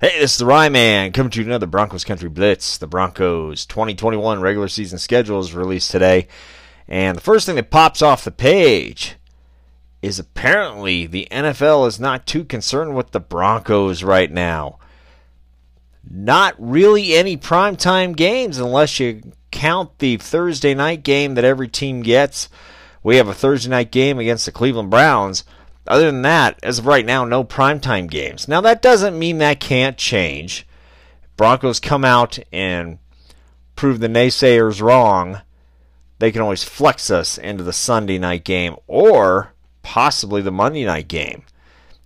Hey, this is the Rye Man coming to you another Broncos Country Blitz. The Broncos 2021 regular season schedule is released today. And the first thing that pops off the page is apparently the NFL is not too concerned with the Broncos right now. Not really any primetime games unless you count the Thursday night game that every team gets. We have a Thursday night game against the Cleveland Browns. Other than that, as of right now, no primetime games. Now, that doesn't mean that can't change. Broncos come out and prove the naysayers wrong. They can always flex us into the Sunday night game or possibly the Monday night game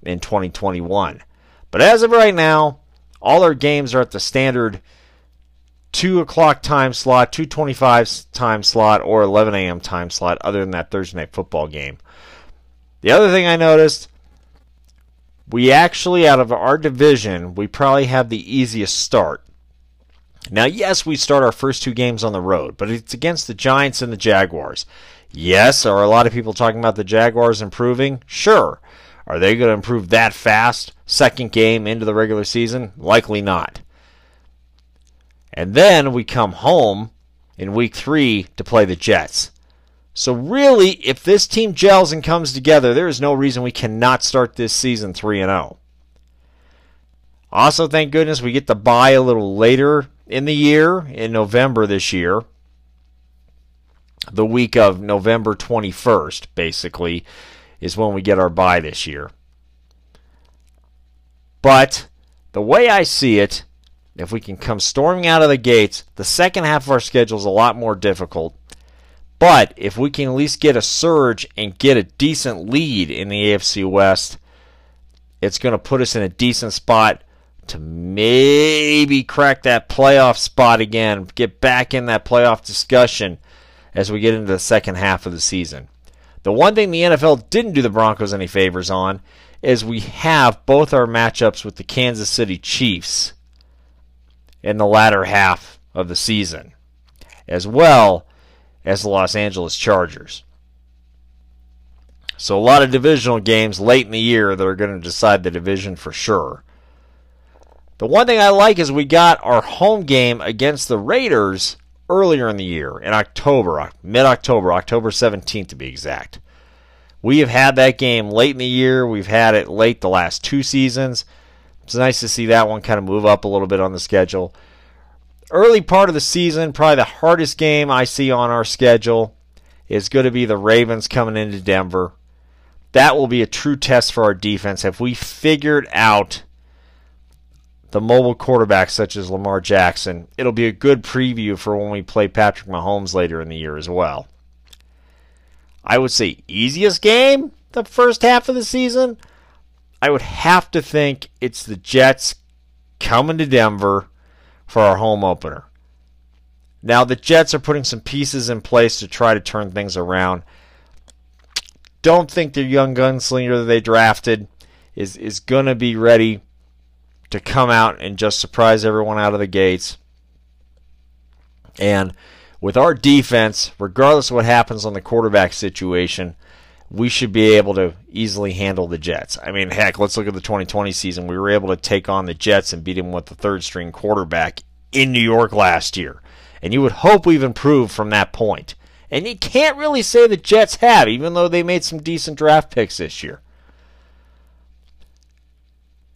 in 2021. But as of right now, all our games are at the standard 2 o'clock time slot, 225 time slot, or 11 a.m. time slot, other than that Thursday night football game. The other thing I noticed, we actually, out of our division, we probably have the easiest start. Now, yes, we start our first two games on the road, but it's against the Giants and the Jaguars. Yes, are a lot of people talking about the Jaguars improving? Sure. Are they going to improve that fast? Second game into the regular season? Likely not. And then we come home in week three to play the Jets. So, really, if this team gels and comes together, there is no reason we cannot start this season 3 and 0. Also, thank goodness we get to bye a little later in the year, in November this year. The week of November 21st, basically, is when we get our bye this year. But the way I see it, if we can come storming out of the gates, the second half of our schedule is a lot more difficult but if we can at least get a surge and get a decent lead in the AFC West, it's going to put us in a decent spot to maybe crack that playoff spot again, get back in that playoff discussion as we get into the second half of the season. The one thing the NFL didn't do the Broncos any favors on is we have both our matchups with the Kansas City Chiefs in the latter half of the season, as well as the Los Angeles Chargers. So a lot of divisional games late in the year that are going to decide the division for sure. The one thing I like is we got our home game against the Raiders earlier in the year, in October, uh, mid October, October 17th to be exact. We have had that game late in the year. We've had it late the last two seasons. It's nice to see that one kind of move up a little bit on the schedule early part of the season, probably the hardest game I see on our schedule is going to be the Ravens coming into Denver. That will be a true test for our defense. If we figured out the mobile quarterbacks such as Lamar Jackson, it'll be a good preview for when we play Patrick Mahomes later in the year as well. I would say easiest game the first half of the season. I would have to think it's the Jets coming to Denver for our home opener. Now, the Jets are putting some pieces in place to try to turn things around. Don't think their young gunslinger that they drafted is, is going to be ready to come out and just surprise everyone out of the gates. And with our defense, regardless of what happens on the quarterback situation, we should be able to easily handle the Jets. I mean, heck, let's look at the 2020 season. We were able to take on the Jets and beat them with the third string quarterback in New York last year. And you would hope we've improved from that point. And you can't really say the Jets have, even though they made some decent draft picks this year.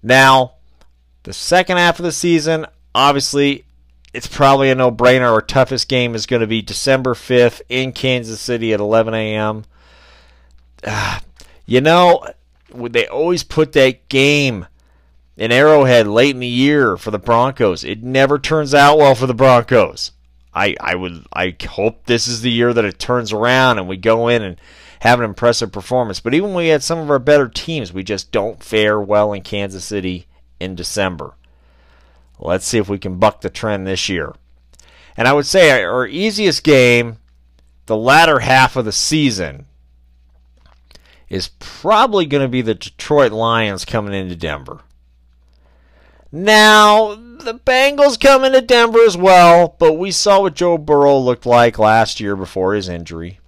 Now, the second half of the season, obviously, it's probably a no brainer. Our toughest game is going to be December 5th in Kansas City at 11 a.m you know, they always put that game in Arrowhead late in the year for the Broncos. It never turns out well for the Broncos. I, I would I hope this is the year that it turns around and we go in and have an impressive performance. But even when we had some of our better teams, we just don't fare well in Kansas City in December. Let's see if we can buck the trend this year. And I would say our easiest game, the latter half of the season, is probably going to be the Detroit Lions coming into Denver. Now, the Bengals coming to Denver as well, but we saw what Joe Burrow looked like last year before his injury.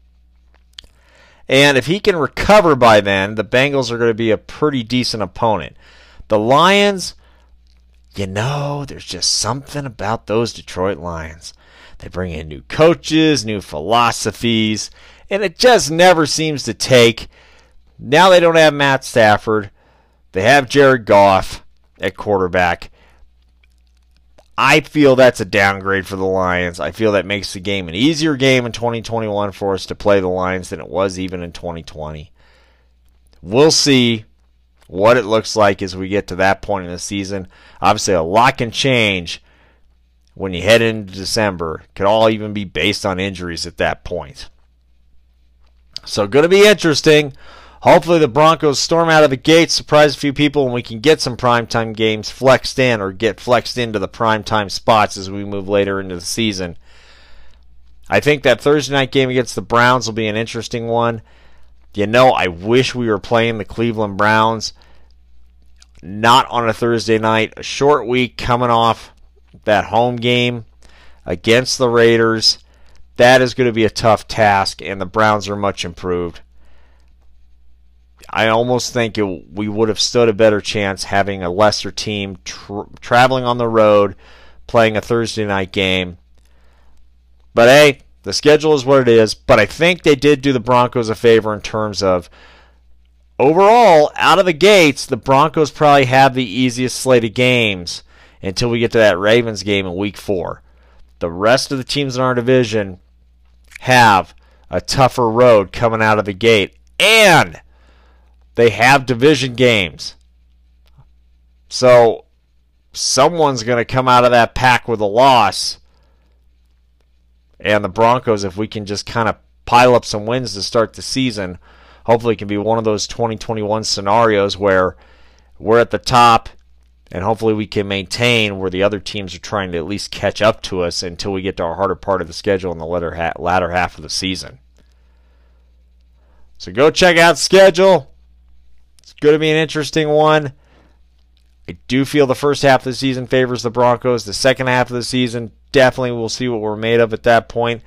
And if he can recover by then, the Bengals are going to be a pretty decent opponent. The Lions you know, there's just something about those Detroit Lions. They bring in new coaches, new philosophies, and it just never seems to take. Now they don't have Matt Stafford. They have Jared Goff at quarterback. I feel that's a downgrade for the Lions. I feel that makes the game an easier game in 2021 for us to play the Lions than it was even in 2020. We'll see what it looks like as we get to that point in the season. Obviously, a lot can change when you head into December. Could all even be based on injuries at that point. So, going to be interesting. Hopefully, the Broncos storm out of the gate, surprise a few people, and we can get some primetime games flexed in or get flexed into the primetime spots as we move later into the season. I think that Thursday night game against the Browns will be an interesting one. You know, I wish we were playing the Cleveland Browns not on a Thursday night. A short week coming off that home game against the Raiders. That is going to be a tough task, and the Browns are much improved. I almost think it, we would have stood a better chance having a lesser team tra- traveling on the road, playing a Thursday night game. But hey, the schedule is what it is. But I think they did do the Broncos a favor in terms of overall, out of the gates, the Broncos probably have the easiest slate of games until we get to that Ravens game in week four. The rest of the teams in our division have a tougher road coming out of the gate. And they have division games. So someone's going to come out of that pack with a loss. And the Broncos, if we can just kind of pile up some wins to start the season, hopefully it can be one of those 2021 scenarios where we're at the top and hopefully we can maintain where the other teams are trying to at least catch up to us until we get to our harder part of the schedule in the latter, latter half of the season. So go check out schedule going to be an interesting one. I do feel the first half of the season favors the Broncos. The second half of the season, definitely we'll see what we're made of at that point.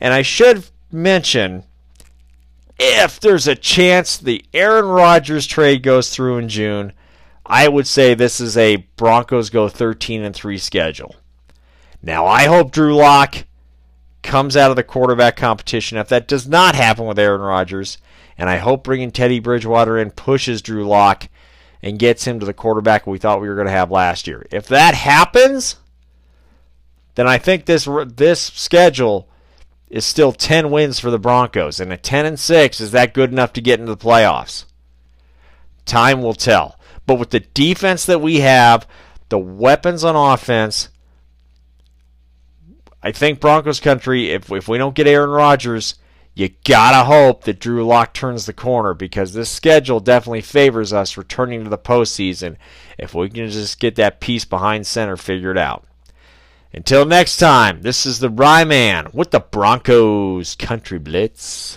And I should mention if there's a chance the Aaron Rodgers trade goes through in June, I would say this is a Broncos go 13 and 3 schedule. Now, I hope Drew Lock comes out of the quarterback competition. If that does not happen with Aaron Rodgers, and I hope bringing Teddy Bridgewater in pushes Drew Lock and gets him to the quarterback we thought we were going to have last year. If that happens, then I think this this schedule is still 10 wins for the Broncos and a 10 and 6 is that good enough to get into the playoffs. Time will tell. But with the defense that we have, the weapons on offense, I think Broncos country if if we don't get Aaron Rodgers, you gotta hope that Drew Lock turns the corner because this schedule definitely favors us returning to the postseason if we can just get that piece behind center figured out. Until next time, this is the Rye Man with the Broncos Country Blitz.